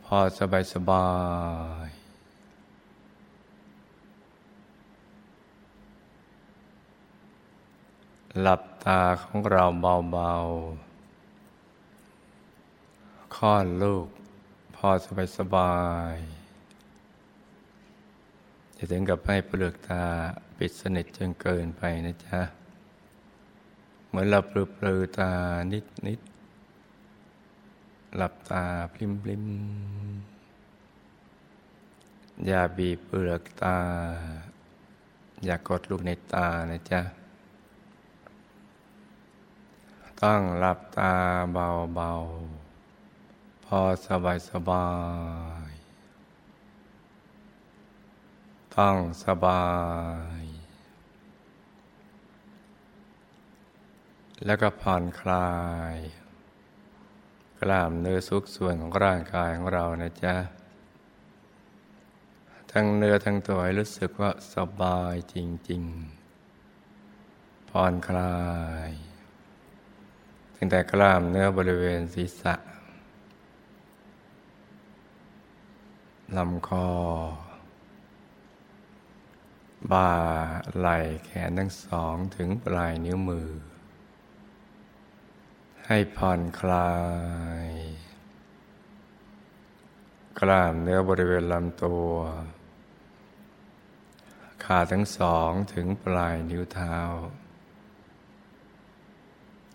พ อสบายสบาย หลับตาของเราเบาๆค่อนลูก พอสบายสบายจะถึงกับให้เปลือกตาปิดสนิทจนเกินไปนะจ๊ะ เหมือนเราปลือปลือตานิดนิด หลับตาพลิมพลิมอย่าบีบเปลือกตา อย่ากดลูกในตานะจ๊ะ ต้องหลับตาเบาๆ พอสบายสบาย ต้องสบาย แล้วก็ผ่อนคลาย กล้ามเนื้อสุกส่วนของร่างกายของเรานะจ๊ะ ทั้งเนื้อทั้งตัวให้รู้สึกว่าสบายจริง ๆ ผ่อนคลาย ตั้งแต่กล้ามเนื้อบริเวณศีรษะลำคอ บ่าไหล่แขนทั้งสองถึงปลายนิ้วมือ ให้ผ่อนคลาย กล้ามเนื้อบริเวณลำตัว ขาทั้งสองถึงปลายนิ้วเท้า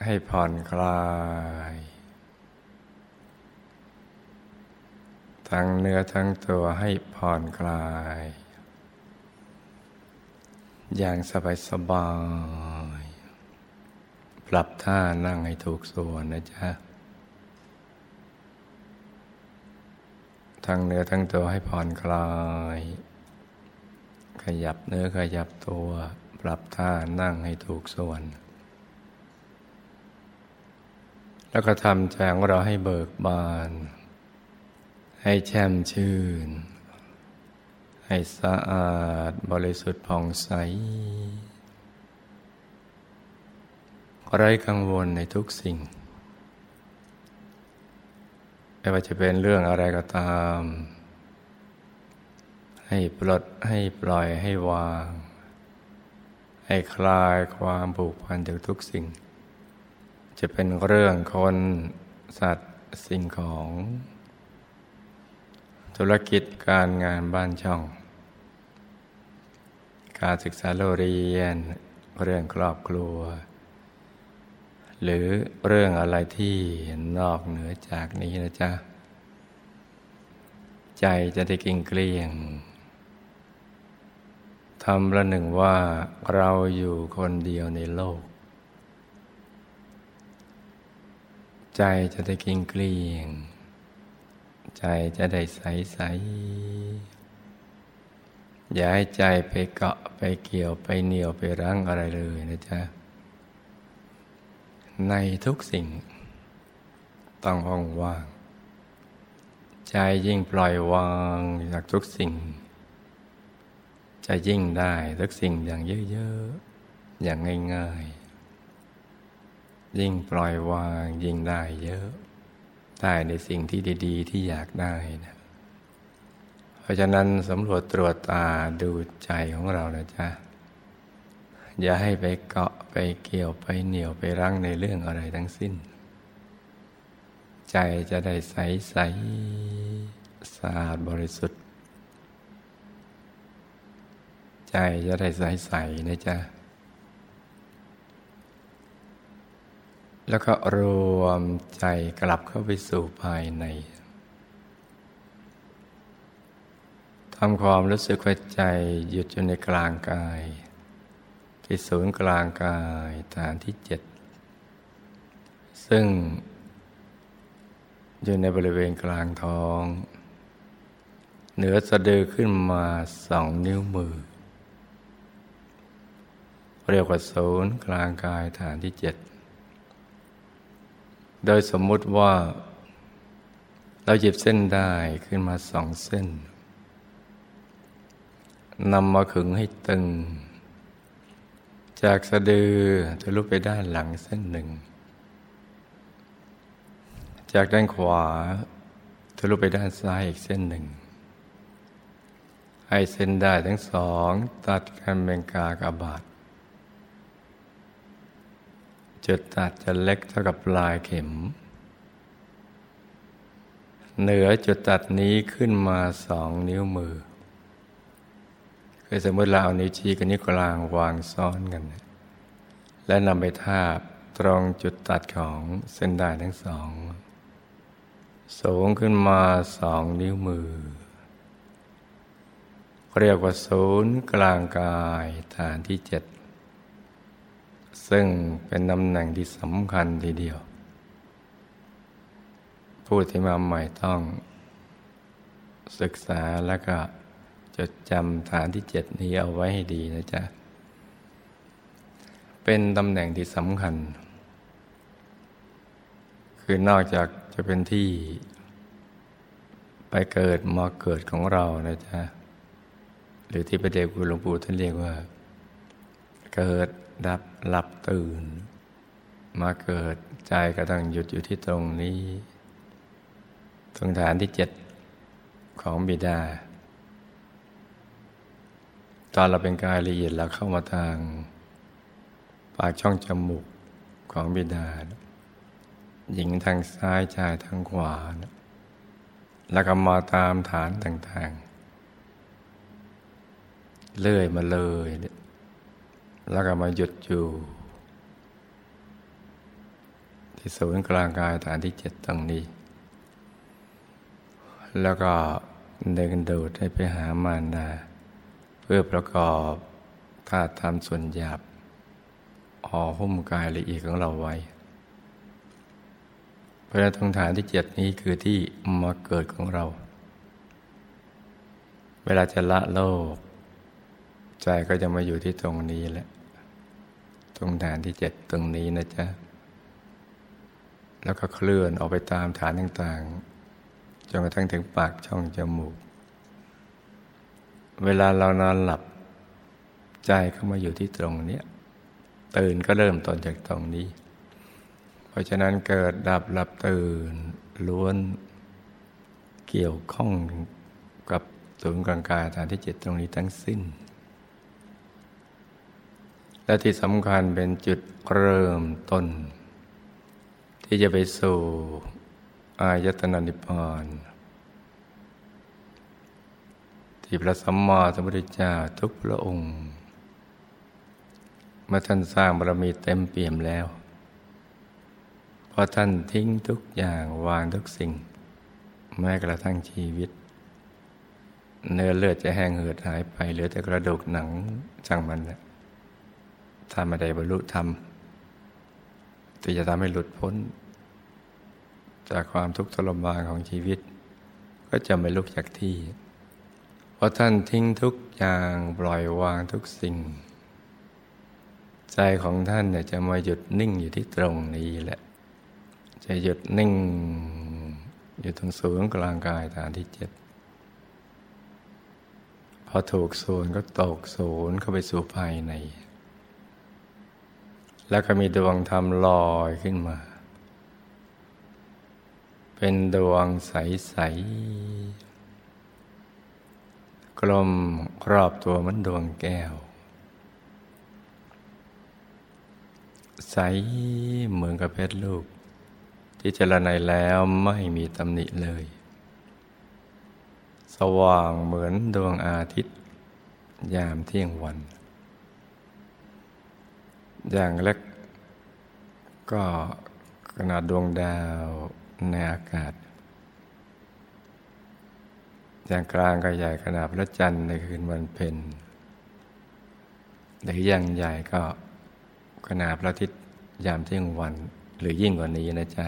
ให้ผ่อนคลาย ทั้งเนื้อทั้งตัวให้ผ่อนคลาย อย่างสบายสบาย ปรับท่านั่งให้ถูกส่วนนะจ๊ะ ทั้งเนื้อทั้งตัวให้ผ่อนคลาย ขยับเนื้อขยับตัว ปรับท่านั่งให้ถูกส่วน แล้วก็ทำใจของเราให้เบิกบาน ให้แช่มชื่น ให้สะอาดบริสุทธิ์ผ่องใส ไร้กังวลในทุกสิ่ง ไม่ว่าจะเป็นเรื่องอะไรก็ตาม ให้ปลดให้ปล่อยให้วาง ให้คลายความผูกพันจากทุกสิ่ง จะเป็นเรื่องคนสัตว์สิ่งของ ธุรกิจการงานบ้านช่อง การศึกษาโรงเรียนเรื่องครอบครัว หรือเรื่องอะไรที่นอกเหนือจากนี้นะจ๊ะ ใจจะได้กิ่งเกลี้ยงทำละหนึ่งว่าเราอยู่คนเดียวในโลก ใจจะได้กิ่งเกลี้ยง ใจจะได้ใสใสอย่าให้ใจไปเกาะไปเกี่ยวไปเหนียวไปรั้งอะไรเลยนะจ๊ะ ในทุกสิ่ง ต้องว่างว่าง ใจยิ่งปล่อยวางจากทุกสิ่ง จะยิ่งได้ทุกสิ่งอย่างเยอะๆ อย่างง่ายๆ ยิ่งปล่อยวางยิ่งได้เยอะ ได้ในสิ่งที่ดี ๆ ที่อยากได้นะเพราะฉะนั้นสำรวจตรวจตาดูใจของเรานะจ๊ะ อย่าให้ไปเกาะ ไปเกี่ยวไปเหนียวไปรั้งในเรื่องอะไรทั้งสิ้น ใจจะได้ใสใสสะอาดบริสุทธิ์ ใจจะได้ใสใสนะจ๊ะ แล้วก็รวมใจกลับเข้าไปสู่ภายในทำความรู้สึกว่าใจหยุดอยู่ในกลางกาย ที่ศูนย์กลางกายฐานที่เจ็ดซึ่ง อยู่ในบริเวณกลางท้อง เหนือสะดือขึ้นมาสองนิ้วมือ เรียกว่าศูนย์กลางกายฐานที่เจ็ดโดยสมมุติว่า เราหยิบเส้นได้ขึ้นมาสองเส้นนำมาขึงให้ตึง จากสะดือทะลุไปด้านหลังเส้นหนึ่ง จากด้านขวาทะลุไปด้านซ้ายอีกเส้นหนึ่ง ให้เส้นได้ทั้งสอง ตัดกันเป็นกากบาทจุดตัดจะเล็กเท่ากับปลายเข็ม เหนือจุดตัดนี้ขึ้นมาสองนิ้วมือ คือสมมติเราเอานิ้วชี้กับนิ้วกลางวางซ้อนกัน และนำไปทาบตรงจุดตัดของเส้นได้ทั้งสอง สูงขึ้นมาสองนิ้วมือ เรียกว่าศูนย์กลางกายฐานที่เจ็ดซึ่งเป็นตำแหน่งที่สำคัญทีเดียว ผู้ที่มาใหม่ต้องศึกษาแล้วก็ จดจำฐานที่เจ็ดนี้เอาไว้ให้ดีนะจ๊ะ เป็นตำแหน่งที่สำคัญ คือนอกจากจะเป็นที่ไปเกิดมาเกิดของเรานะจ๊ะ หรือที่พระเดชคุณหลวงปู่ท่านเรียกว่า เกิดดับหลับตื่น มาเกิดใจก็ต้องหยุดอยู่ที่ตรงนี้ ตรงฐานที่เจ็ดของบิดา ตอนเราเป็นกายละเอียดเราเข้ามาทาง ปากช่องจมูกของบิดา หญิงทางซ้ายชายทางขวา แล้วก็มาตามฐานต่างๆ เลื่อยมาเลย แล้วก็มาหยุดอยู่ ที่ศูนย์กลางกายฐานที่เจ็ดตรงนี้ แล้วก็เดินดูดให้ไปหามารดา พื่อประกอบธาตุธรรมส่วนหยาบห่อหุ้มกายละเอียดของเราไว้เพราะตรงฐานที่เจ็ดนี้คือที่มาเกิดของเรา เวลาจะละโลก ใจก็จะมาอยู่ที่ตรงนี้แหละ ตรงฐานที่เจ็ดตรงนี้นะจ๊ะ แล้วก็เคลื่อนออกไปตามฐานต่างๆ จนกระทั่งถึงปากช่องจมูก เวลาเรานอนหลับ ใจเข้ามาอยู่ที่ตรงนี้ตื่นก็เริ่มต้นจากตรงนี้ เพราะฉะนั้นเกิดดับหลับตื่นล้วนเกี่ยวข้องกับศูนย์กลางกายฐานที่เจ็ดตรงนี้ทั้งสิ้น และที่สำคัญเป็นจุดเริ่มต้น ที่จะไปสู่อายตนะนิพพาน ที่พระสัมมาสัมพุทธเจ้าทุกพระองค์เมื่อท่านสร้างบารมีเต็มเปี่ยมแล้วพอท่านทิ้งทุกอย่างวางทุกสิ่ง แม้กระทั่งชีวิต เนื้อเลือดจะแห้งเหือดหายไปเหลือแต่กระดูกหนังช่างมันแหละถ้าไม่ได้บรรลุธรรมที่จะทำให้หลุดพ้น จากความทุกข์ทรมานของชีวิต ก็จะไม่ลุกจากที่ พอท่านทิ้งทุกอย่างปล่อยวางทุกสิ่ง ใจของท่านเนี่ยจะมาหยุดนิ่งอยู่ที่ตรงนี้แหละ จะหยุดนิ่งอยู่ตรงศูนย์กลางกายฐานที่เจ็ดพอถูกศูนย์ก็ตกศูนย์เข้าไปสู่ภายใน แล้วก็มีดวงธรรมลอยขึ้นมา เป็นดวงใส กลมครอบตัวเหมือนดวงแก้ว ใสเหมือนกับเพชรลูก ที่เจรไนแล้วไม่มีตำหนิเลย สว่างเหมือนดวงอาทิตย์ ยามเที่ยงวัน อย่างเล็กก็ขนาดดวงดาวในอากาศ อย่างกลางก็ใหญ่ขนาดพระจันทร์ในคืนวันเพ็ญหรืออย่างใหญ่ก็ขนาดพระอาทิตย์ยามเที่ยงวัน หรือยิ่งกว่านี้นะจ๊ะ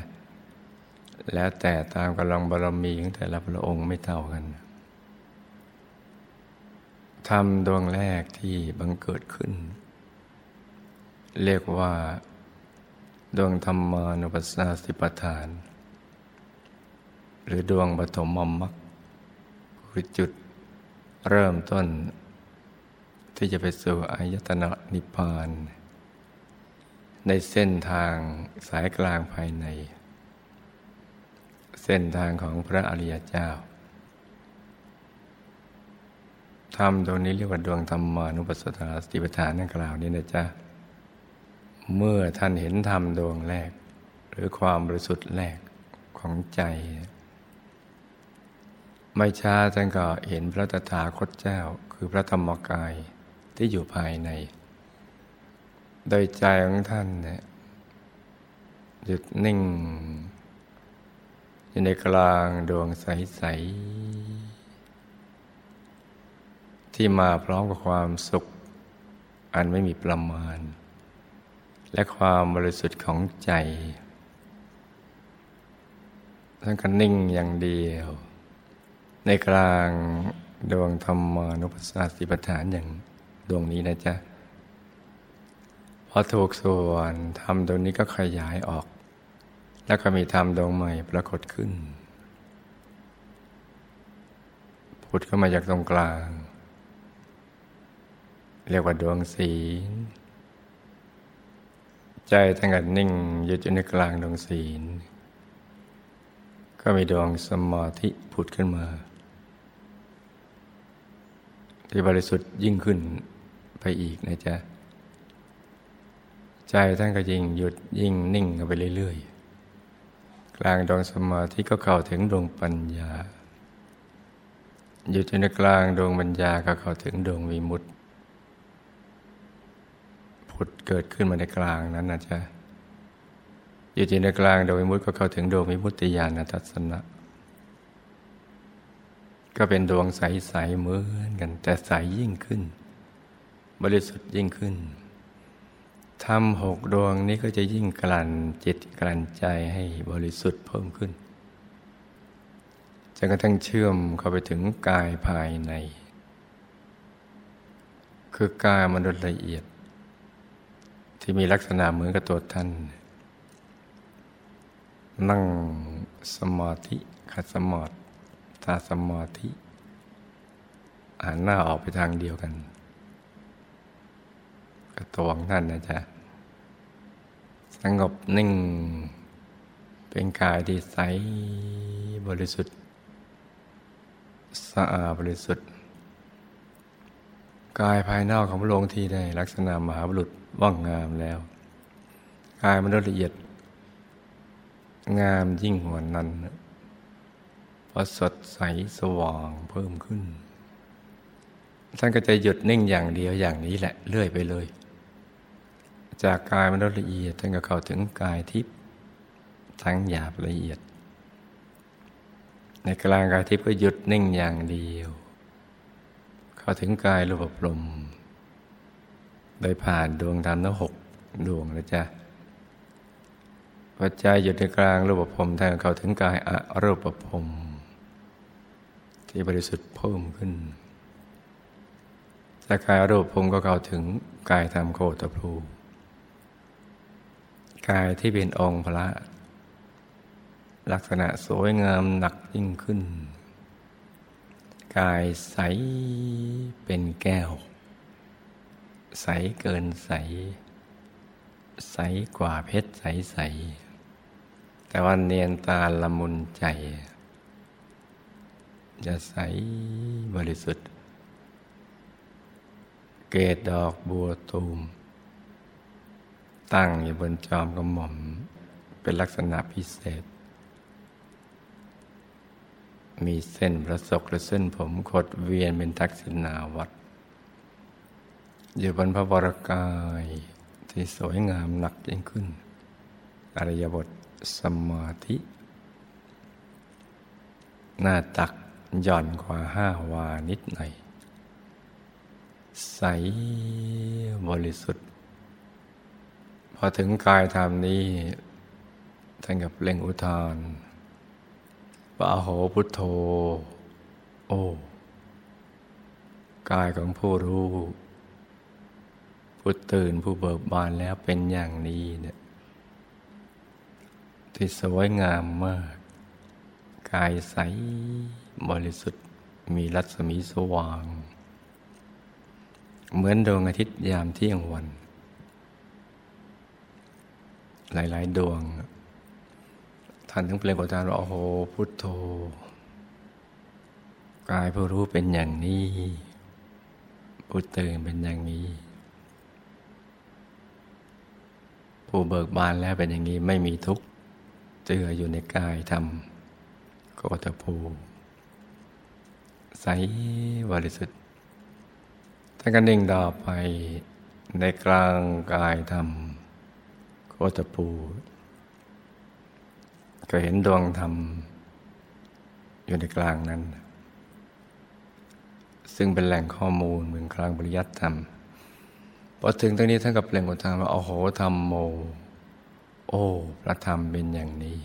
แล้วแต่ตามกำลังบารมีของแต่ละพระองค์ไม่เท่ากันทำดวงแรกที่บังเกิดขึ้น เรียกว่า ดวงธรรมานุปัสสนาสิปทาน หรือดวงปฐมมมรรค คือจุดเริ่มต้น ที่จะไปสู่อายตนะนิพพาน ในเส้นทางสายกลางภายใน เส้นทางของพระอริยเจ้าธรรมดวงนี้เรียกว่าดวงธรรมานุปัสสนาสติปัฏฐานนั่นกล่าวนี้นะจ๊ะ เมื่อท่านเห็นธรรมดวงแรก หรือความบริสุทธิ์แรกของใจ ไม่ช้าท่านก็เห็นพระตถาคตเจ้า คือพระธรรมกายที่อยู่ภายใน โดยใจของท่านเนี่ยหยุดนิ่ง อยู่ในกลางดวงใส ๆ ที่มาพร้อมกับความสุข อันไม่มีประมาณ และความบริสุทธิ์ของใจท่านก็นิ่งอย่างเดียว ในกลางดวงธรรมานุปัสสนาสิปฐานอย่างดวงนี้นะจ๊ะพอถูกส่วนธรรมดวงนี้ก็ขยายออก แล้วก็มีธรรมดวงใหม่ปรากฏขึ้นผุดเข้ามาจากตรงกลาง เรียกว่าดวงศีลใจตั้งแต่นิ่งอยู่ในกลางดวงศีล ก็มีดวงสมาธิผุดขึ้นมา ที่บริสุทธิ์ยิ่งขึ้นไปอีกนะจ๊ะ ใจท่านก็ยิ่งหยุดยิ่งนิ่งไปเรื่อยๆ กลางดวงสมาธิก็เข้าถึงดวงปัญญา อยู่ในกลางดวงปัญญาก็เข้าถึงดวงวิมุตติผุดเกิดขึ้นมาในกลางนั้นนะจ๊ะอยู่ที่ในกลางโดยมุตติก็เข้าถึงดวงวิมุตติญาณทัศนะ ก็เป็นดวงใส ๆ เหมือนกัน แต่ใสยิ่งขึ้น บริสุทธิ์ยิ่งขึ้นทำหกดวงนี้ก็จะยิ่งกลั่นจิตกลั่นใจให้บริสุทธิ์เพิ่มขึ้นจนกระทั่งเชื่อมเข้าไปถึงกายภายใน คือกายมนุษย์ละเอียด ที่มีลักษณะเหมือนกับตัวท่าน นั่งสมาธิขัดสมาธิ ตาสมาธิหันหน้าออกไปทางเดียวกันกับตัวของท่านนะจ๊ะสงบนิ่ง เป็นกายที่ใสบริสุทธิ์สะอาดบริสุทธิ์ กายภายนอกของพระองค์ที่ได้ลักษณะมหาบุรุษว่างงามแล้ว กายมันละเอียด งามยิ่งกว่านั้น พอสดใสสว่างเพิ่มขึ้น ท่านก็จะหยุดนิ่งอย่างเดียวอย่างนี้แหละเลื่อยไปเลย จากกายมันละเอียดท่านก็เข้าถึงกายทิพย์ทั้งหยาบละเอียด ในกลางกายทิพย์ก็หยุดนิ่งอย่างเดียว เข้าถึงกายรูปปรมโดยผ่านดวงธรรมทั้งหกดวงนะจ๊ะปัจจัยอยู่ในกลางรูปภพแทนเข้าถึงกายอรูปภพ ที่บริสุทธิ์เพิ่มขึ้นจากกายรูปภพก็เข้าถึงกายธรรมโคตภูกายที่เป็นองค์พระ ลักษณะสวยงามหนักยิ่งขึ้น กายใสเป็นแก้ว ใสเกินใส ใสกว่าเพชรใสใสแต่ว่าเนียนตาละมุนใจ จะใสบริสุทธิ์ เกตดอกบัวตูม ตั้งอยู่บนจอมกระหม่อม เป็นลักษณะพิเศษ มีเส้นประศกและเส้นผมขดเวียนเป็นทักษิณาวัดอยู่บนพระบรกายที่สวยงามหนักยิ่งขึ้น อริยบทสมาธิ หน้าตัก หย่อนกว่าห้าวานิดหน่อย ใสบริสุทธิ์ พอถึงกายธรรมนี้ท่านกับเล่งอุทานว่าโหพุทโธ โอ้ กายของผู้รู้ผู้ตื่นผู้เบิกบานแล้วเป็นอย่างนี้เนี่ยที่สวยงามมาก กายใส บริสุทธิ์มีรัศมีสว่าง เหมือนดวงอาทิตย์ยามเที่ยงวัน หลาย ๆ ดวง ท่านถึงเปล่งประทานว่าโอ้โหพุทโธกายผู้รู้เป็นอย่างนี้ผู้ตื่นเป็นอย่างนี้ ผู้เบิกบานแล้วเป็นอย่างนี้ไม่มีทุกข์เจืออยู่ในกายธรรมโกตภู ใสบริสุทธิ์ท่านก็นิ่งดอไปในกลางกายธรรมโกตภูก็เห็นดวงธรรม อยู่ในกลางนั้น ซึ่งเป็นแหล่งข้อมูลเหมือนกลางปริยัติธรรมพอถึงตรงนี้ท่านก็เปล่งอุทานว่าโอ้โหธรรมโม โอ้พระธรรมเป็นอย่างนี้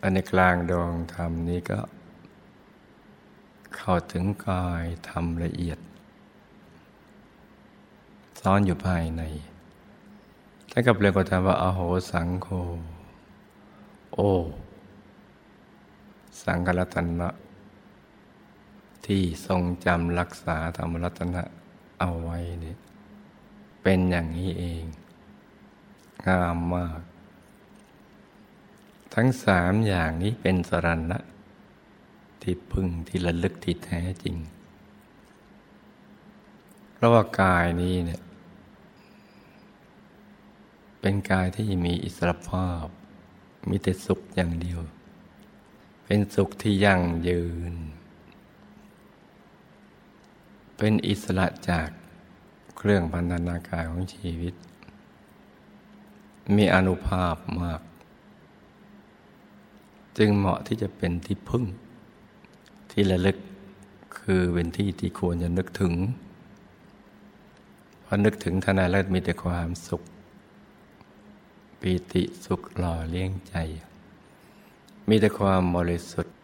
อันในกลางดวงธรรมนี้ก็ เข้าถึงกายธรรมละเอียด ซ้อนอยู่ภายในท่านก็เปล่งอุทานว่าอโหสังโฆโอ สังฆรัตนะ ที่ทรงจำรักษาธรรมรัตนะเอาไว้เนี่ยเป็นอย่างนี้เอง งามมาก ทั้งสามอย่างนี้เป็นสรณะ ที่พึ่งที่ระลึกที่แท้จริง เพราะว่ากายนี้เนี่ยเป็นกายที่มีอิสรภาพ มีแต่สุขอย่างเดียว เป็นสุขที่ยั่งยืน เป็นอิสระจากเครื่องพันธนาการของชีวิต มีอนุภาพมาก จึงเหมาะที่จะเป็นที่พึ่ง ที่ระลึกคือเป็นที่ที่ควรจะนึกถึงพอนึกถึงทนายแล้วมีแต่ความสุข ปีติสุขหล่อเลี้ยงใจ มีแต่ความบริสุทธิ์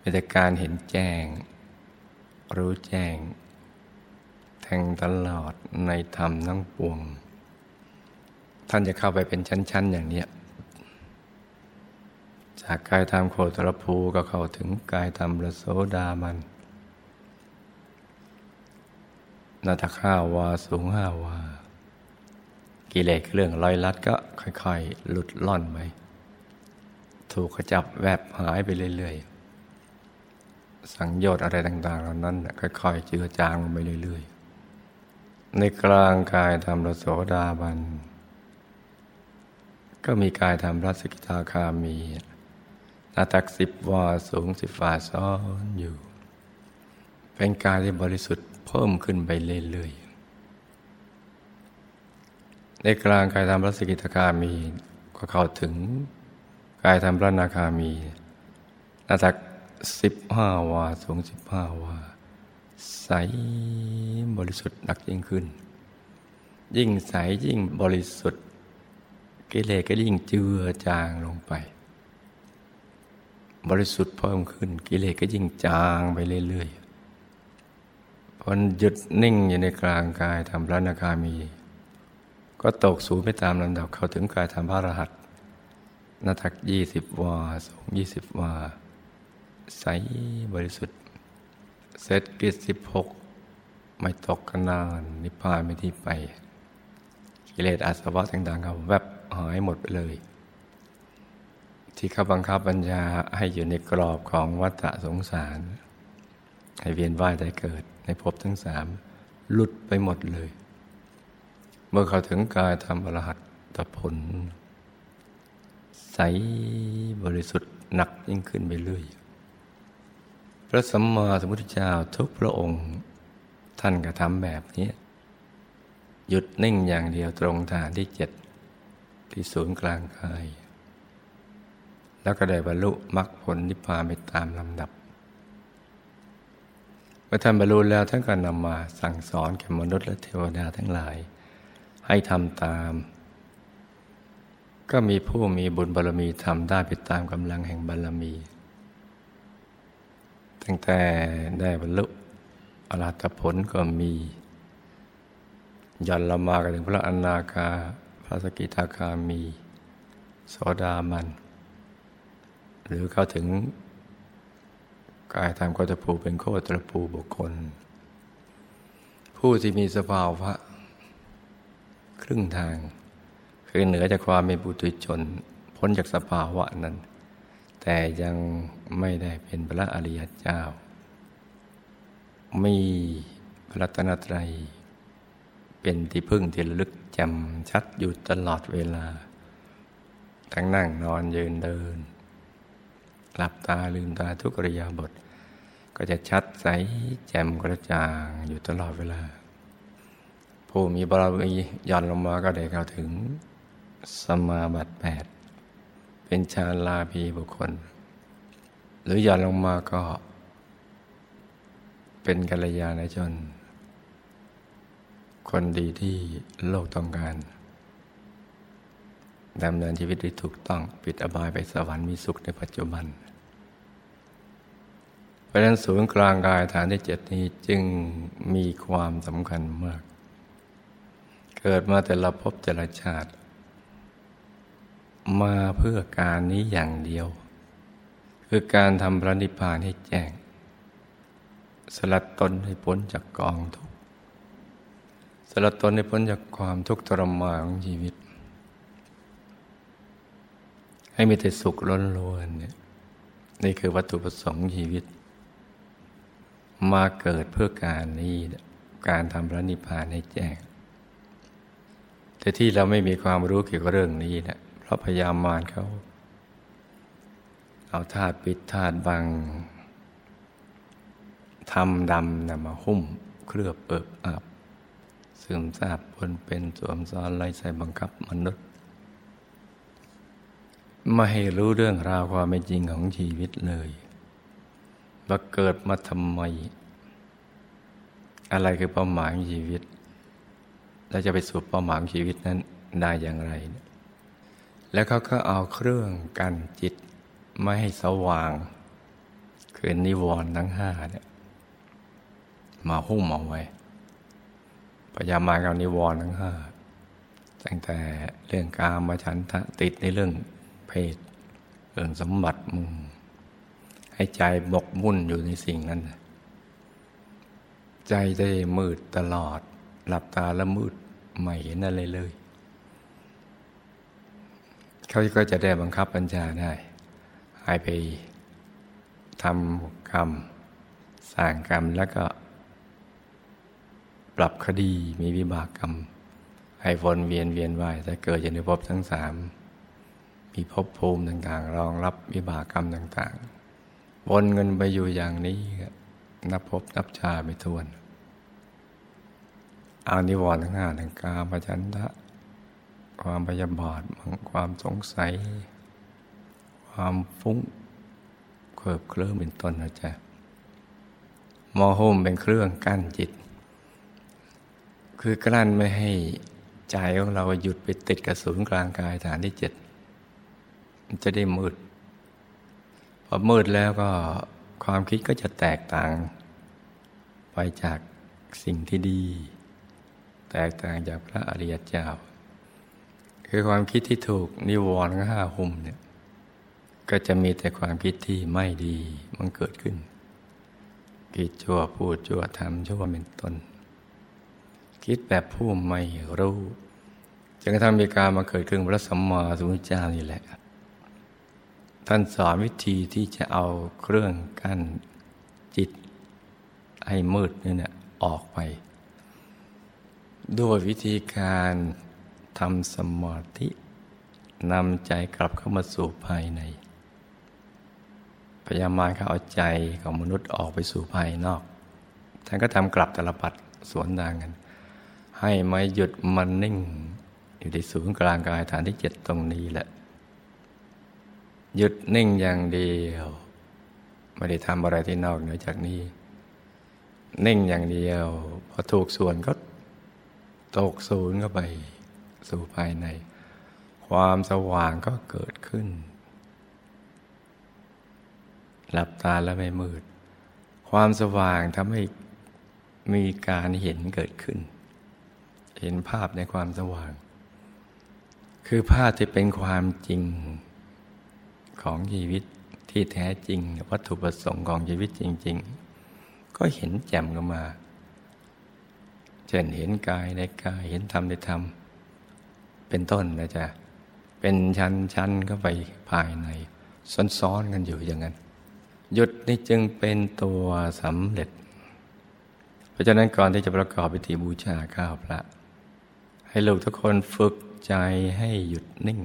มีแต่การเห็นแจ้ง รู้แจ้ง แทงตลอดในธรรมทั้งปวง ท่านจะเข้าไปเป็นชั้น ๆ อย่างเนี้จากกายธรรมโคตรภูก็เข้าถึงกายธรรมระโสดามัน นาทข้าวาสูงห้าวา กิเลสเรื่องลอยลัดก็ค่อยๆ หลุดล่อนไป ถูกขจับแวบหายไปเรื่อยๆ สังโยชน์อะไรต่างๆ เหล่านั้นค่อยๆ เจือจางลงไปเรื่อยๆ ในกลางกายธรรมรโสดาบันก็มีกายธรรมรัศกิทาคามี นาตักสิบวาสูงสิบฝาซ้อนอยู่ เป็นกายที่บริสุทธิ์เพิ่มขึ้นไปเรื่อยๆในกลางกายธรรมรัศกิทาคามีก็เข้าถึงกายธรรมพระนาคามีนาตักสิบห้าวาสูงสิบห้าวาใสบริสุทธิ์หนักยิ่งขึ้น ยิ่งใสยิ่งบริสุทธิ์กิเลสก็ยิ่งเจือจางลงไป บริสุทธิ์เพิ่มขึ้น กิเลสก็ยิ่งจางไปเรื่อยๆพอหยุดนิ่งอยู่ในกลางกายทำพระนาคามี ก็ตกสูงไปตามลำดับเข้าถึงกายทำพระรหัสนาทักยี่สิบวาสูงยี่สิบวาใสบริสุทธิ์ เสร็จกิจสิบหกไม่ตกกันนาน นิพพานไม่ที่ไป กิเลสอาสวะต่างๆเขาแวบหายหมดไปเลย ที่เขาบังคับบัญญาให้อยู่ในกรอบของวัฏสงสาร ให้เวียนว่ายใจเกิดในภพทั้งสามหลุดไปหมดเลย เมื่อเขาถึงกายธรรมอรหัตผล ใสบริสุทธิ์หนักยิ่งขึ้นไปเรื่อย พระสัมมาสัมพุทธเจ้าทุกพระองค์ ท่านกระทำแบบนี้ หยุดนิ่งอย่างเดียวตรงฐานที่เจ็ดที่ศูนย์กลางกาย แล้วก็ได้บรรลุมรรคผลนิพพานไปตามลำดับ เมื่อท่านบรรลุแล้วท่านก็นำมาสั่งสอนแก่มนุษย์และเทวดาทั้งหลาย ให้ทำตาม ก็มีผู้มีบุญบารรมีทำได้ไปตามกำลังแห่งบารรมี ตั้งแต่ได้บรรลุอรหัตผลก็มียันละมากันถึงพระอนาคาพระสกิทาคามี โสดามัน หรือเข้าถึงกายธรรมก็จะผูเป็นโคตรปูบุคคล ผู้ที่มีสภาวะ ครึ่งทาง คือเหนือจากความเป็นปุถุชน พ้นจากสภาวะนั้น แต่ยังไม่ได้เป็นพระอริยเจ้า มีพระรัตนตรัย เป็นที่พึ่งที่ระลึกจำชัดอยู่ตลอดเวลา ทั้งนั่งนอนยืนเดิน หลับตาลืมตาทุกริยาบท ก็จะชัดใสแจ่มกระจ่างอยู่ตลอดเวลา ผู้มีบารมีย่อนลงมาก็ได้เข้าถึงสมาบัติแปดเป็นชาลาภีบุคคล หรือย่อนลงมาก็ เป็นกัลยาณชน คนดีที่โลกต้องการดำเนินชีวิตที่ถูกต้อง ปิดอบายไปสวรรค์มีสุขในปัจจุบัน เพราะฉะนั้นศูนย์กลางกายฐานที่เจ็ดนี้จึงมีความสำคัญมาก เกิดมาแต่ละภพแต่ละชาติ มาเพื่อการนี้อย่างเดียว คือการทำพระนิพพานให้แจ้ง สลัดตนให้พ้นจากกองทุกข์สลัดตนให้พ้นจากความทุกข์ทรมานของชีวิต ให้มีแต่สุขล้นล้วนเนี่ยนี่คือวัตถุประสงค์ชีวิต มาเกิดเพื่อการนี้การทำพระนิพพานให้แจ้ง แต่ที่เราไม่มีความรู้เกี่ยวกับเรื่องนี้นะเพราะพยายามมารเขา เอาธาตุปิดธาตุบังทำดำนำมาหุ้ม เคลือบเอิบอาบซึมซาบปนเป็นสวมซ้อนไล่ใส่บังคับมนุษย์ไม่ให้รู้เรื่องราวความเป็นจริงของชีวิตเลย ว่าเกิดมาทำไม อะไรคือเป้าหมายของชีวิต และจะไปสู่เป้าหมายของชีวิตนั้นได้อย่างไร แล้วเขาก็เอาเครื่องกันจิตไม่ให้สว่าง คือนิวรณ์ทั้งห้าเนี่ยมาหุ้มเอาไว้พยายามกับนิวรณ์ทั้งห้าตั้งแต่เรื่องกามฉันทะติดในเรื่องเพศ เรื่องสมบัติมุง ให้ใจบกมุ่นอยู่ในสิ่งนั้น ใจได้มืดตลอด หลับตาแล้วมืดไม่เห็นอะไรเลย เขาก็จะได้บังคับปัญญาได้ให้ไปทำกรรมสร้างกรรมแล้วก็ปรับคดีมีวิบากกรรม ให้วนเวียนเวียนว่ายแต่เกิดอยู่ในภพทั้งสามมีภพภูมิต่างๆ รองรับวิบากกรรมต่าง ๆ วนเงินไปอยู่อย่างนี้นับภพนับชาไม่ทวนอานิวรณ์ทั้งห้าทั้งกาปจันทะความพยาบาทความสงสัย ความฟุ้งเคิบเคลื่อนเป็นต้นนะจ๊ะมอโฮมเป็นเครื่องกั้นจิต คือกลั้นไม่ให้ใจของเราหยุดไปติดกับศูนย์กลางกายฐานที่เจ็ดจะได้มืด พอมืดแล้วก็ความคิดก็จะแตกต่าง ไปจากสิ่งที่ดี แตกต่างจากพระอริยเจ้า คือความคิดที่ถูกนิวรณ์ห้าหุมเนี่ยก็จะมีแต่ความคิดที่ไม่ดีมันเกิดขึ้นคิดชั่วพูดชั่วทำชั่วเป็นต้นคิดแบบผู้ไม่รู้จนกระทั่งมีการมาเกิดขึ้นพระสัมมาสัมพุทธเจ้านี่แหละ ท่านสอนวิธีที่จะเอาเครื่องกั้นจิต ให้มืดนี่เนี่ยออกไป ด้วยวิธีการทำสมาธินำใจกลับเข้ามาสู่ภายใน พยายามเขาเอาใจของมนุษย์ออกไปสู่ภายนอก ท่านก็ทำกลับตลปัดสวนทางกัน ให้ไม่หยุดมันนิ่ง อยู่ที่ศูนย์กลางกายฐานที่เจ็ดตรงนี้แหละ หยุดนิ่งอย่างเดียว ไม่ได้ทำอะไรที่นอกเหนือจากนี้ นิ่งอย่างเดียว พอถูกส่วนก็ตกศูนย์เข้าไปสู่ภายใน ความสว่างก็เกิดขึ้น หลับตาแล้วไม่มืด ความสว่างทำให้มีการเห็นเกิดขึ้น เห็นภาพในความสว่าง คือภาพที่เป็นความจริง ของชีวิตที่แท้จริงวัตถุประสงค์ของชีวิตจริง ๆ ก็เห็นแจ่มกันมาเช่นเห็นกายในกายเห็นธรรมในธรรม เป็นต้นนะจ๊ะเป็นชั้นชั้นเข้าไปภายใน ซ้อนๆกันอยู่อย่างนั้น หยุดนี่จึงเป็นตัวสำเร็จ เพราะฉะนั้นก่อนที่จะประกอบพิธีบูชาข้าวพระ ให้ลูกทุกคนฝึกใจให้หยุดนิ่ง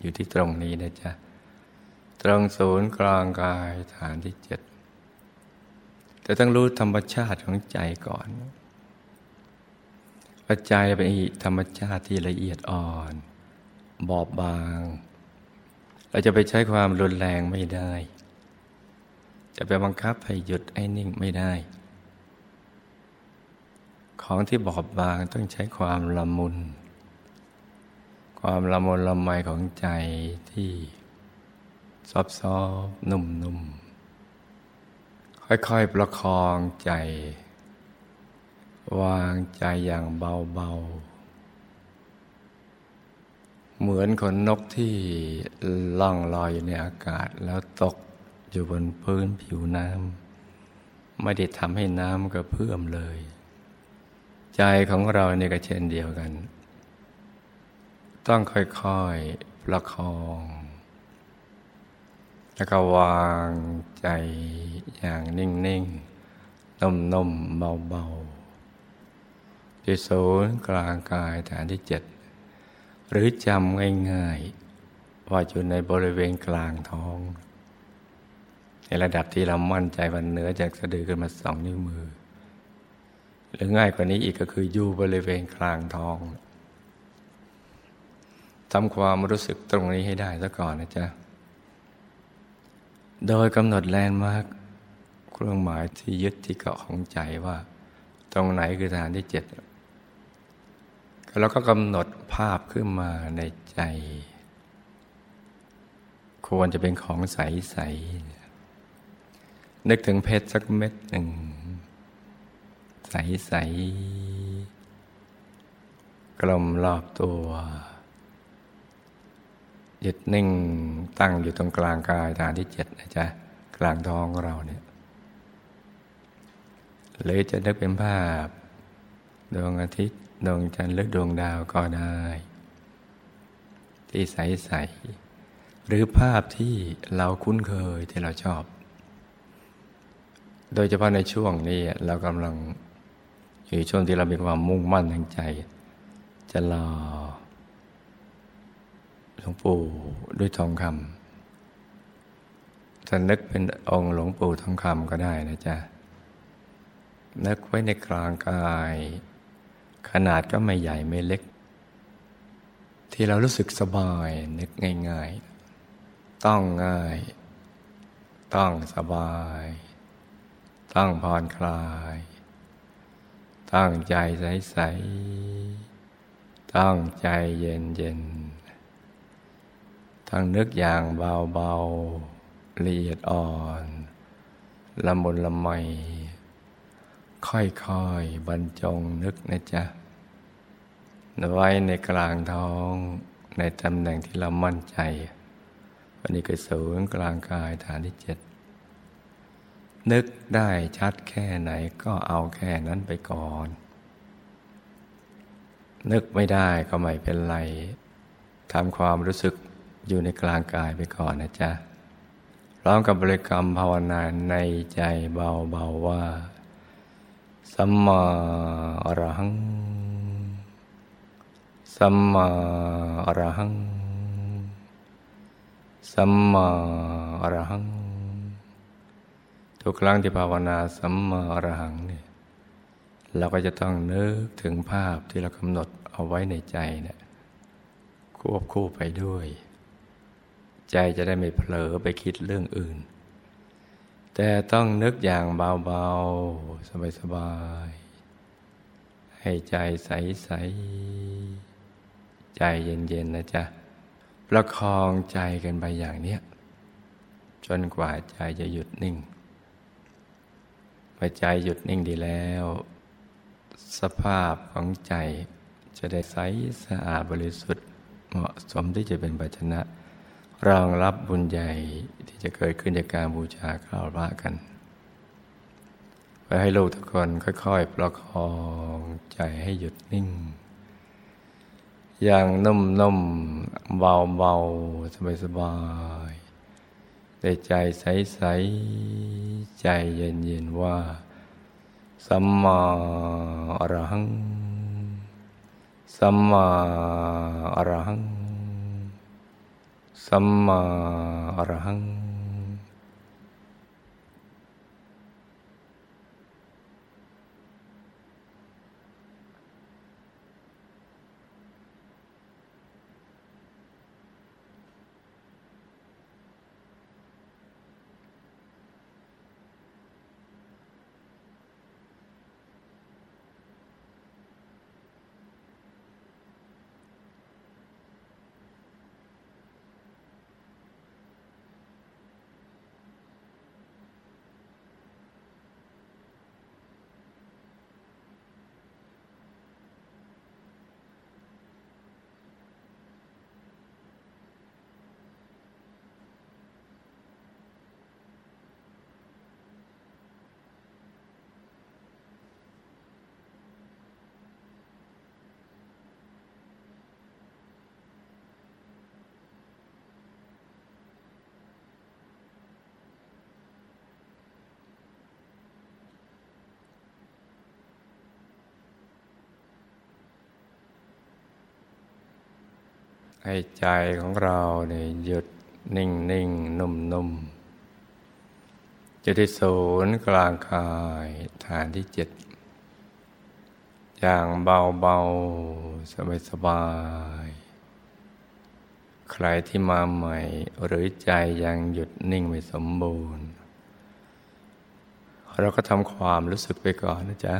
อยู่ที่ตรงนี้นะจ๊ะ ตรงศูนย์กลางกายฐานที่เจ็ดแต่ต้องรู้ธรรมชาติของใจก่อนปัจจัยเป็นธรรมชาติที่ละเอียดอ่อน บอบบาง เราจะไปใช้ความรุนแรงไม่ได้ จะไปบังคับให้หยุดไอ้นิ่งไม่ได้ ของที่บอบบางต้องใช้ความละมุน ความละมุนละไมของใจที่ ซอบซอบนุ่มนุ่มค่อยๆ ประคองใจ วางใจอย่างเบาๆ เหมือนขนนกที่ล่องลอยอยู่ในอากาศ แล้วตกอยู่บนพื้นผิวน้ำไม่ได้ทำให้น้ำกระเพื่อมเลย ใจของเราเนี่ยก็เช่นเดียวกัน ต้องค่อยๆ ประคอง แล้วก็วางใจอย่างนิ่งๆ นุ่มๆ เบาๆ ที่ศูนย์กลางกายฐานที่เจ็ด หรือจำง่ายๆ ว่าอยู่ในบริเวณกลางท้อง ในระดับที่เรามั่นใจวันเนื้อจากสะดือขึ้นมาสองนิ้วมือ หรือง่ายกว่านี้อีกก็คืออยู่บริเวณกลางท้องทำความรู้สึกตรงนี้ให้ได้ซะก่อนนะจ๊ะ โดยกำหนดแลนด์มาร์คเครื่องหมายที่ยึดที่เกาะของใจว่า ตรงไหนคือฐานที่เจ็ดแล้วก็กำหนดภาพขึ้นมาในใจ ควรจะเป็นของใส ๆ นึกถึงเพชรสักเม็ดหนึ่ง ใส ๆ กลมรอบตัว หยุดนิ่งตั้งอยู่ตรงกลางกายฐานที่เจ็ดนะจ๊ะกลางท้องเราเนี่ยเลยจะนึกเป็นภาพ ดวงอาทิตย์ ดวงจันทร์หรือดวงดาวก็ได้ ที่ใส ๆ หรือภาพที่เราคุ้นเคยที่เราชอบ โดยเฉพาะในช่วงนี้เรากำลังอยู่ช่วงที่เรามีความมุ่งมั่นทางใจ จะรอ หลวงปู่ด้วยทองคำจะนึกเป็นองค์หลวงปู่ทองคำก็ได้นะจ๊ะ นึกไว้ในกลางกาย ขนาดก็ไม่ใหญ่ไม่เล็ก ที่เรารู้สึกสบาย นึกง่าย ๆ ต้องง่าย ต้องสบาย ต้องผ่อนคลาย ตั้งใจใสๆตั้งใจเย็นๆ ทั้งนึกอย่างเบาๆละเอียดอ่อนละมุนละไม ค่อยๆบรรจงนึกนะจ๊ะไว้ในกลางท้องในตำแหน่งที่เรามั่นใจ วันนี้ก็สูงกลางกายฐานที่เจ็ดนึกได้ชัดแค่ไหนก็เอาแค่นั้นไปก่อน นึกไม่ได้ก็ไม่เป็นไรทำความรู้สึก อยู่ในกลางกายไปก่อนนะจ๊ะร้องกับบริกรรมภาวนาในใจเบาๆว่า สัมมาอรหัง สัมมาอรหัง สัมมาอรหัง ทุกครั้งที่ภาวนาสัมมาอรหังเนี่ยเราก็จะต้องนึกถึงภาพที่เรากำหนดเอาไว้ในใจเนี่ยควบคู่ไปด้วย ใจจะได้ไม่เผลอไปคิดเรื่องอื่น แต่ต้องนึกอย่างเบาๆ สบายๆ ให้ใจใสๆ ใจเย็นๆ นะจ๊ะ ประคองใจกันไปอย่างเนี้ย จนกว่าใจจะหยุดนิ่งพอใจหยุดนิ่งดีแล้ว สภาพของใจจะได้ใสสะอาดบริสุทธิ์เหมาะสมที่จะเป็นปัจนะ รองรับบุญใหญ่ที่จะเกิดขึ้นจากการบูชาข้าวพระกันไปให้ลูกทุกคนค่อย ๆ ประคองใจให้หยุดนิ่ง อย่างนุ่มๆเบาๆสบายๆได้ใจใสๆใจเย็นๆว่า สัมมาอรหัง สัมมาอรหัง สัมมาอรหัง ให้ใจของเราเนี่ยหยุดนิ่งนิ่งนุ่มนุ่มจะได้ศูนย์กลางกายฐานที่เจ็ดอย่างเบาเบาสบายสบาย ใครที่มาใหม่ หรือใจยังหยุดนิ่งไม่สมบูรณ์ เราก็ทำความรู้สึกไปก่อนนะจ๊ะ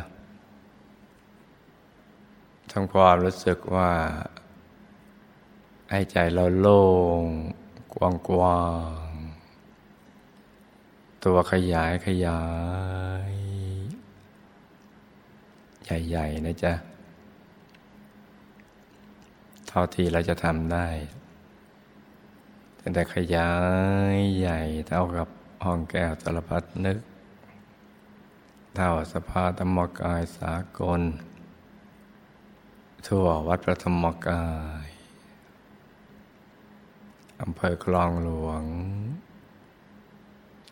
ทำความรู้สึกว่า ให้ใจเราโล่งกว้างกว้างตัวขยายขยาย ใหญ่ๆนะจ๊ะ เท่าที่เราจะทำได้ แต่ขยายใหญ่เท่ากับห้องแก้วสารพัดนึก เท่าสภาธรรมกายสากล ทั่ววัดพระธรรมกาย อำเภอคลองหลวง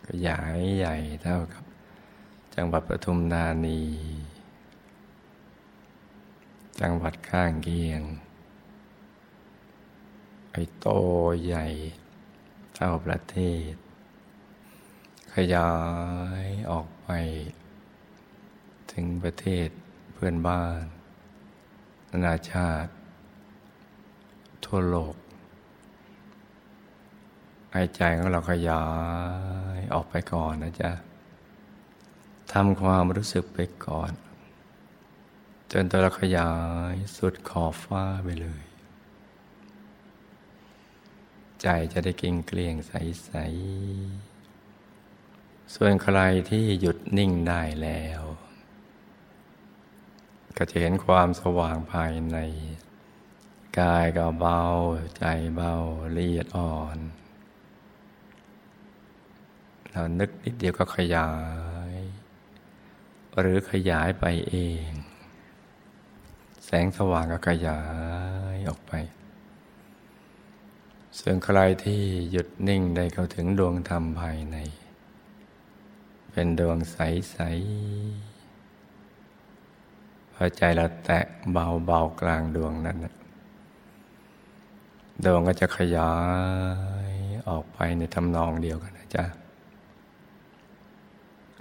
ขยายใหญ่เท่ากับ จังหวัดปทุมธานี จังหวัดข้างเคียง ไอโตใหญ่เท่าประเทศ ขยายออกไป ถึงประเทศเพื่อนบ้าน นานาชาติ ทั่วโลก ให้ใจของเราขยายออกไปก่อนนะจ๊ะทำความรู้สึกไปก่อน จนตัวเราขยายสุดขอบฟ้าไปเลย ใจจะได้กิ่งเกลี้ยงใส ๆ ส่วนใครที่หยุดนิ่งได้แล้ว ก็จะเห็นความสว่างภายใน กายก็เบา ใจเบาละเอียดอ่อน เรานึกนิดเดียวก็ขยาย หรือขยายไปเอง แสงสว่างก็ขยายออกไปส่วนใครที่หยุดนิ่งได้เข้าถึงดวงธรรมภายใน เป็นดวงใส ๆ พอใจเราแตะเบา ๆ กลางดวงนั้นดวงก็จะขยายออกไปในทำนองเดียวกันนะจ๊ะ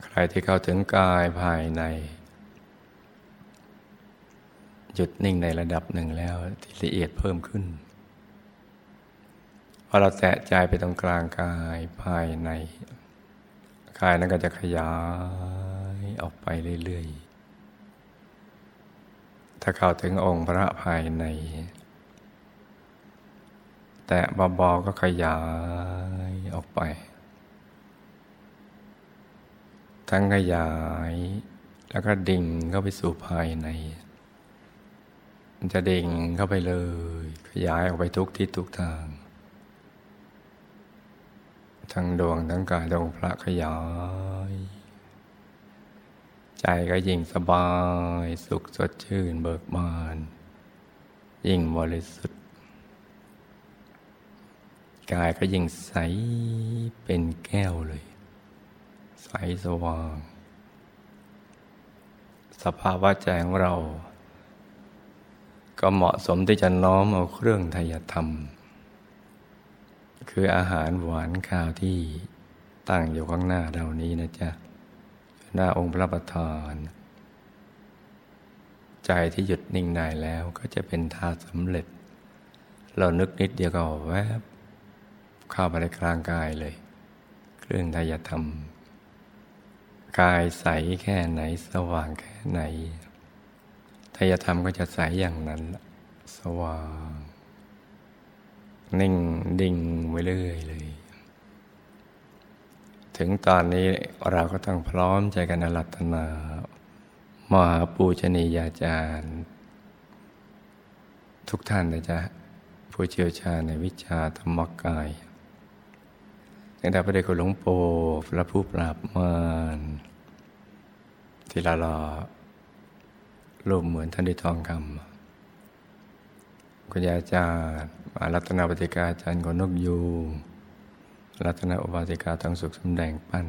ใครที่เข้าถึงกายภายใน หยุดนิ่งในระดับหนึ่งแล้วที่ละเอียดเพิ่มขึ้นพอเราแตะใจไปตรงกลางกายภายใน กายนั้นก็จะขยายออกไปเรื่อยๆ ถ้าเข้าถึงองค์พระภายใน แต่เบาๆก็ขยายออกไป ทั้งขยาย แล้วก็ดิ่งเข้าไปสู่ภายใน มันจะดิ่งเข้าไปเลย ขยายออกไปทุกทิศทุกทาง ทั้งดวงทั้งกายดวงพระขยาย ใจก็ยิ่งสบาย สุขสดชื่นเบิกบาน ยิ่งบริสุทธิ์กายก็ยิ่งใสเป็นแก้วเลย ใสสว่าง สภาวะใจของเรา ก็เหมาะสมที่จะน้อมเอาเครื่องทยธรรม คืออาหารหวานข้าวที่ตั้งอยู่ข้างหน้าเรานี้นะจ๊ะ หน้าองค์พระประธาน ใจที่หยุดนิ่งได้แล้วก็จะเป็นทาสำเร็จ เรานึกนิดเดียวก็แวบเข้าไปในกลางกายเลย เครื่องทายธรรม กายใสแค่ไหนสว่างแค่ไหนทายธรรมก็จะใสอย่างนั้น สว่าง นิ่งดิ่งไปเรื่อยเลย ถึงตอนนี้เราก็ต้องพร้อมใจกันอรัตนามหาปูชนียาจารย์ ทุกท่านนะจ๊ะผู้เชี่ยวชาญในวิชาธรรมกาย ตั้งแต่พระเดชคุณหลวงปู่พระผู้ปราบมารที่ลาลอรูปเหมือนท่านดิทองคำคุณยาอาจารย์รัตนาปฏิกาอาจารย์กนกยูรัตนาอุบาสิกาทองสุขสำแดงปั้น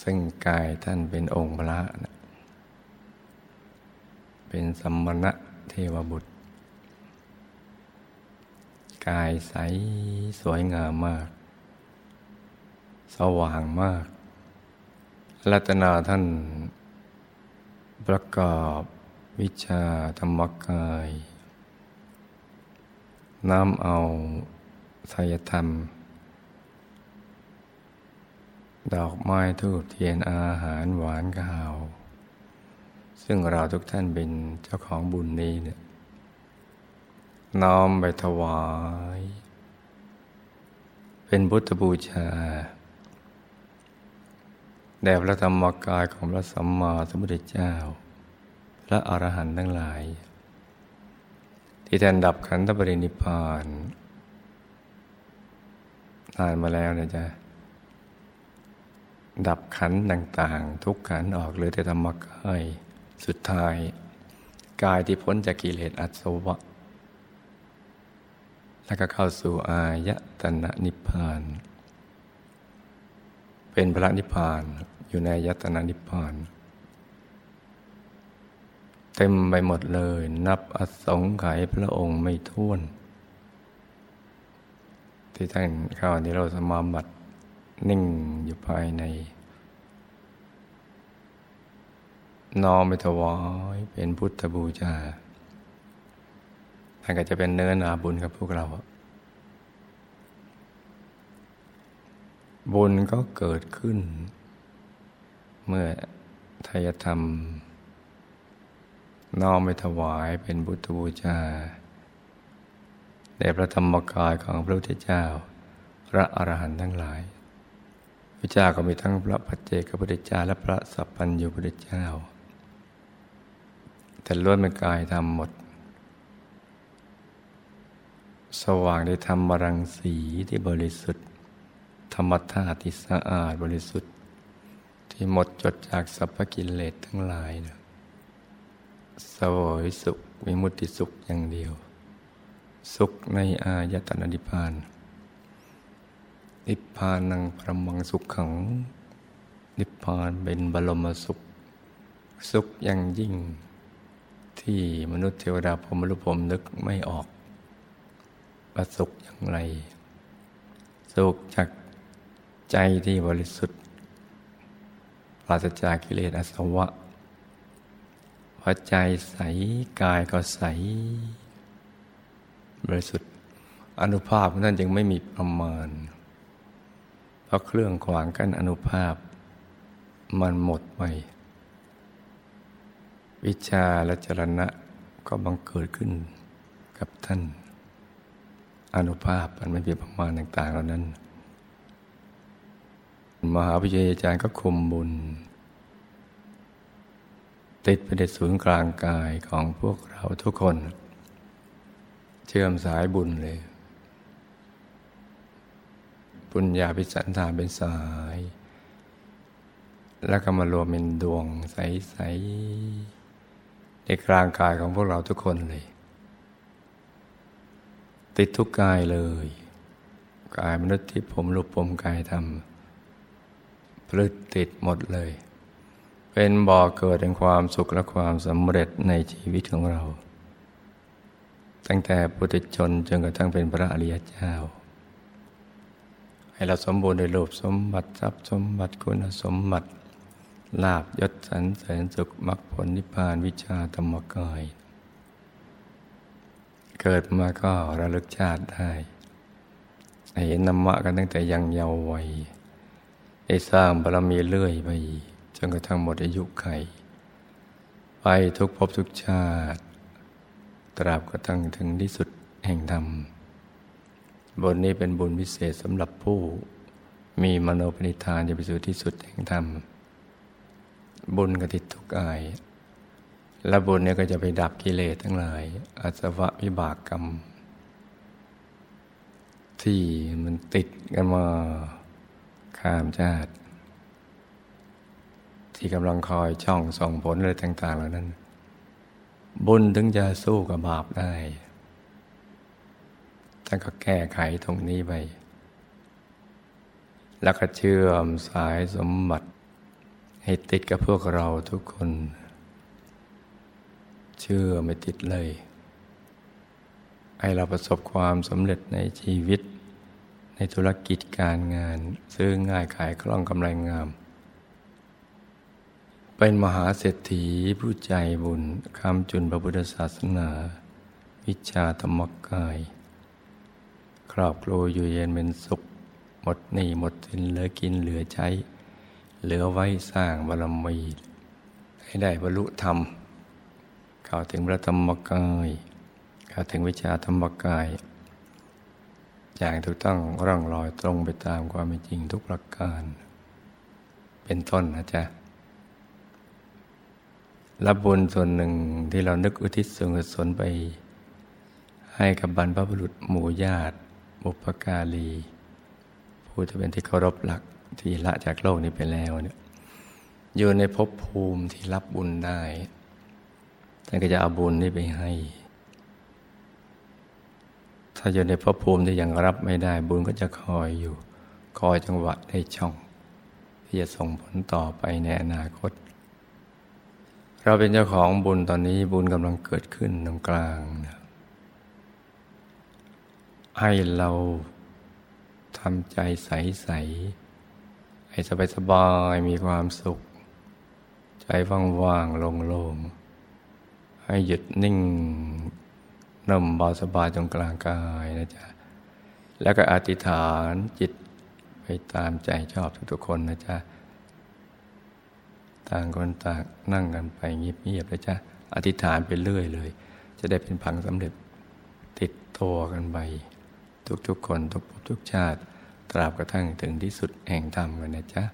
ซึ่งกายท่านเป็นองค์พระนะเป็นสมณะเทวบุตร กายใสสวยงามมาก สว่างมากรัตนาท่านประกอบวิชาธรรมกายน้ำเอาสายธรรม ดอกไม้ทูบเทียนอาหารหวานข้าว ซึ่งเราทุกท่านเป็นเจ้าของบุญนี้เนี่ย น้อมไปถวาย เป็นพุทธบูชา แด่พระธรรมกายของพระสัมมาสัมพุทธเจ้า พระอรหันต์ทั้งหลาย ที่แทนดับขันธปรินิพานนานมาแล้วนะจ๊ะ ดับขันต่าง ๆ ทุกขันออกเลือแต่ธรรมกายสุดท้าย กายที่พ้นจากกิเลสอัศวะ แล้วก็เข้าสู่อายตนะนิพพาน เป็นพระนิพพานอยู่ในอายตนะนิพพาน เต็มไปหมดเลย นับอสงไขยพระองค์ไม่ท้วน ที่ท่านเข้าที่เราสมาบัตินิ่งอยู่ภายในนอมไปถวายเป็นพุทธบูชาานก็จะเป็นเนื้อนาบุญกับพวกเรา บุญก็เกิดขึ้น เมื่อทายธรรม น้อมไปถวายเป็นบุตรบูชาแด่พระธรรมกายของพระพุทธเจ้า พระอรหันต์ทั้งหลายพระเจ้าก็มีทั้งพระปัจเจกพุทธเจ้าและพระสัพพัญญูพุทธเจ้าแต่ล้วนเป็นกายธรรมหมด สว่างในธรรมรังสีที่บริสุทธิ์ ธรรมธาตุที่สะอาดบริสุทธิ์ ที่หมดจดจากสัพพกิเลสทั้งหลายนะสวยสุขวิมุตติสุขอย่างเดียว สุขในอายตนะนิพพาน นิพพานังประมังสุขขัง นิพพานเป็นบรมสุข สุขอย่างยิ่งที่มนุษย์เทวดาพรมรุพรมนึกไม่ออก ประสุขอย่างไร สุขจากใจที่บริสุทธิ์ปราศจากกิเลสอาสวะพอใจใสกายก็ใส บริสุทธิ์อนุภาพนั่นจึงไม่มีประมาณ เพราะเครื่องขวางกั้นอนุภาพ มันหมดไป วิชาและจรณะก็บังเกิดขึ้นกับท่าน อนุภาพมันไม่มีประมาณต่างๆเหล่านั้น มหาวิทยาจารย์ก็คุมบุญ ติดไปในศูนย์กลางกายของพวกเราทุกคน เชื่อมสายบุญเลยปุญญาพิสันธาเป็นสาย แล้วก็มารวมเป็นดวงใส ๆ ในกลางกายของพวกเราทุกคนเลย ติดทุกกายเลย กายมนุษย์ที่ผมรูปผมกายทำพลึดติดหมดเลย เป็นบ่อเกิดแห่งความสุขและความสำเร็จในชีวิตของเรา ตั้งแต่ปุถุชนจนกระทั่งเป็นพระอริยเจ้า ให้เราสมบูรณ์ด้วยรูปสมบัติทรัพย์สมบัติคุณสมบัติลาบยศสรรเสริญสุขมรรคผลนิพพานวิชาธรรมกาย เกิดมาก็ระลึกชาติได้เห็นธรรมะกันตั้งแต่ยังเยาว์วัยได้สร้างบารมีเรื่อยไปจนกระทั่งหมดอายุไข ไปทุกภพทุกชาติ ตราบกระทั่งถึงที่สุดแห่งธรรม บนนี้เป็นบุญพิเศษสำหรับผู้ มีมโนปณิธานจะไปสู่ที่สุดแห่งธรรม บุญกติดทุกอาย และบุญนี้ก็จะไปดับกิเลสทั้งหลาย อาสวะวิบากกรรม ที่มันติดกันมาข้ามชาติ ที่กำลังคอยช่องส่งผลอะไรต่าง ๆ เหล่านั้น บุญถึงจะสู้กับบาปได้ท่านก็แก้ไขตรงนี้ไป แล้วก็เชื่อมสายสมบัติ ให้ติดกับพวกเราทุกคน เชื่อไม่ติดเลย ให้เราประสบความสำเร็จในชีวิต ในธุรกิจการงาน ซื้อง่ายขายคล่องกำไรงาม เป็นมหาเศรษฐีผู้ใจบุญคำจุนพระพุทธศาสนา วิชาธรรมกาย ครอบครัวอยู่เย็นเป็นสุข หมดหนี้หมดสินเหลือกินเหลือใช้ เหลือไว้สร้างบารมีให้ได้บรรลุธรรม เข้าถึงพระธรรมกายเข้าถึงวิชาธรรมกาย อย่างถูกต้องร่องรอยตรงไปตามความเป็นจริงทุกประการ เป็นต้นนะจ๊ะรับบุญส่วนหนึ่งที่เรานึกอุทิศส่วนกุศลไป ให้กับบรรพบุรุษหมู่ญาติ บุพการีผู้จะเป็นที่เคารพหลักที่ละจากโลกนี้ไปแล้วเนี่ยอยู่ในภพภูมิที่รับบุญได้ ท่านก็จะเอาบุญนี้ไปให้ ถ้าอยู่ในภพภูมิที่ยังรับไม่ได้บุญก็จะคอยอยู่ คอยจังหวะได้ช่อง ที่จะส่งผลต่อไปในอนาคต เราเป็นเจ้าของบุญตอนนี้บุญกำลังเกิดขึ้นตรงกลางนะให้เราทำใจใสๆให้สบายสบายมีความสุข ใจว่างๆโล่งๆ ให้หยุดนิ่งนุ่มเบาสบายตรงกลางกายนะจ๊ะ แล้วก็อธิษฐานจิตไปตามใจชอบทุกๆคนนะจ๊ะ ต่างคนต่างนั่งกันไปเงียบๆนะจ๊ะ อธิษฐานไปเรื่อยเลย จะได้เป็นผังสำเร็จติดตัวกันไป ทุกๆคนทุกภพทุกชาติ ตราบกระทั่งถึงที่สุดแห่งธรรมกันนะจ๊ะ